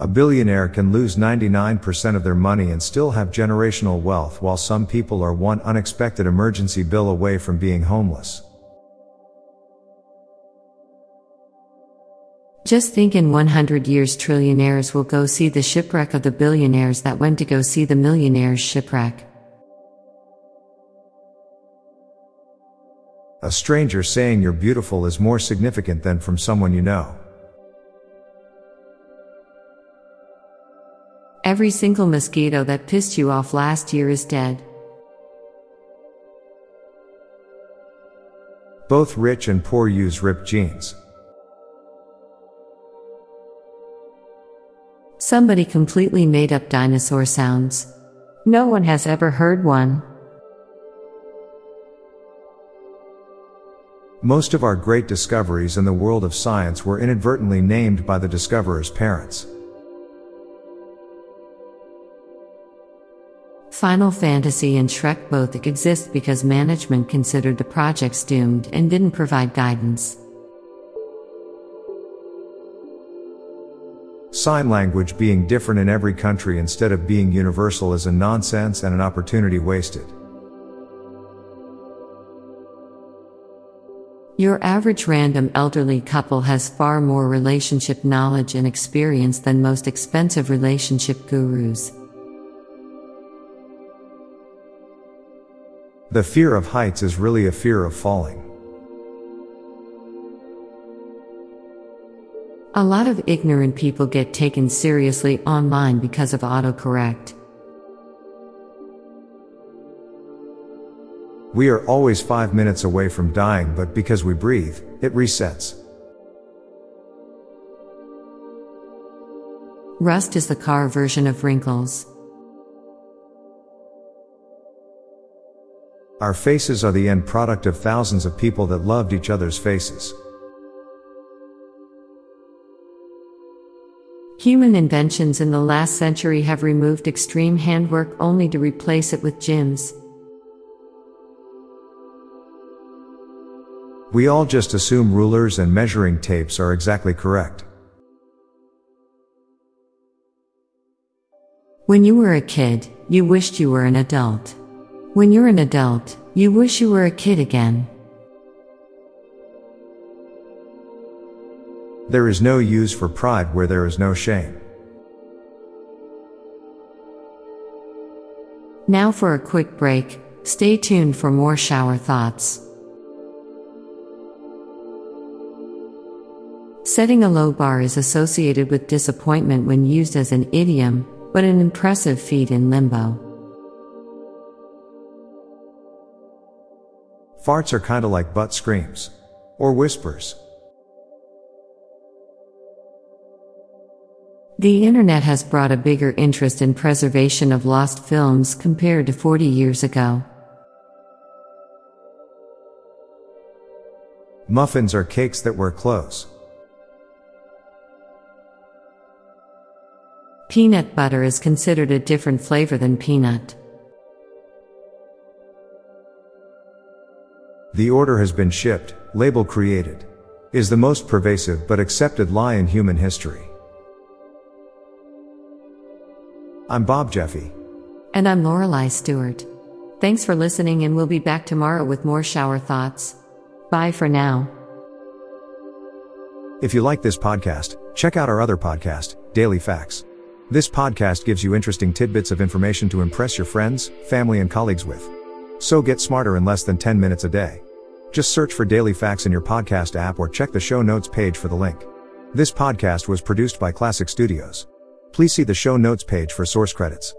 A billionaire can lose 99% of their money and still have generational wealth while some people are one unexpected emergency bill away from being homeless. Just think in 100 years trillionaires will go see the shipwreck of the billionaires that went to go see the millionaires' shipwreck. A stranger saying you're beautiful is more significant than from someone you know. Every single mosquito that pissed you off last year is dead. Both rich and poor use ripped jeans. Somebody completely made up dinosaur sounds. No one has ever heard one. Most of our great discoveries in the world of science were inadvertently named by the discoverer's parents. Final Fantasy and Shrek both exist because management considered the projects doomed and didn't provide guidance. Sign language being different in every country instead of being universal is a nonsense and an opportunity wasted. Your average random elderly couple has far more relationship knowledge and experience than most expensive relationship gurus. The fear of heights is really a fear of falling. A lot of ignorant people get taken seriously online because of autocorrect. We are always five minutes away from dying, but because we breathe, it resets. Rust is the car version of wrinkles. Our faces are the end product of thousands of people that loved each other's faces. Human inventions in the last century have removed extreme handwork only to replace it with gyms. We all just assume rulers and measuring tapes are exactly correct. When you were a kid, you wished you were an adult. When you're an adult, you wish you were a kid again. There is no use for pride where there is no shame. Now for a quick break, stay tuned for more shower thoughts. Setting a low bar is associated with disappointment when used as an idiom, but an impressive feat in limbo. Farts are kinda like butt screams. Or whispers. The internet has brought a bigger interest in preservation of lost films compared to 40 years ago. Muffins are cakes that wear clothes. Peanut butter is considered a different flavor than peanut. The order has been shipped, label created. Is the most pervasive but accepted lie in human history. I'm Bob Jeffy. And I'm Lorelei Stewart. Thanks for listening, and we'll be back tomorrow with more shower thoughts. Bye for now. If you like this podcast, check out our other podcast, Daily Facts. This podcast gives you interesting tidbits of information to impress your friends, family, and colleagues with. So get smarter in less than 10 minutes a day. Just search for Daily Facts in your podcast app or check the show notes page for the link. This podcast was produced by Klassic Studios. Please see the show notes page for source credits.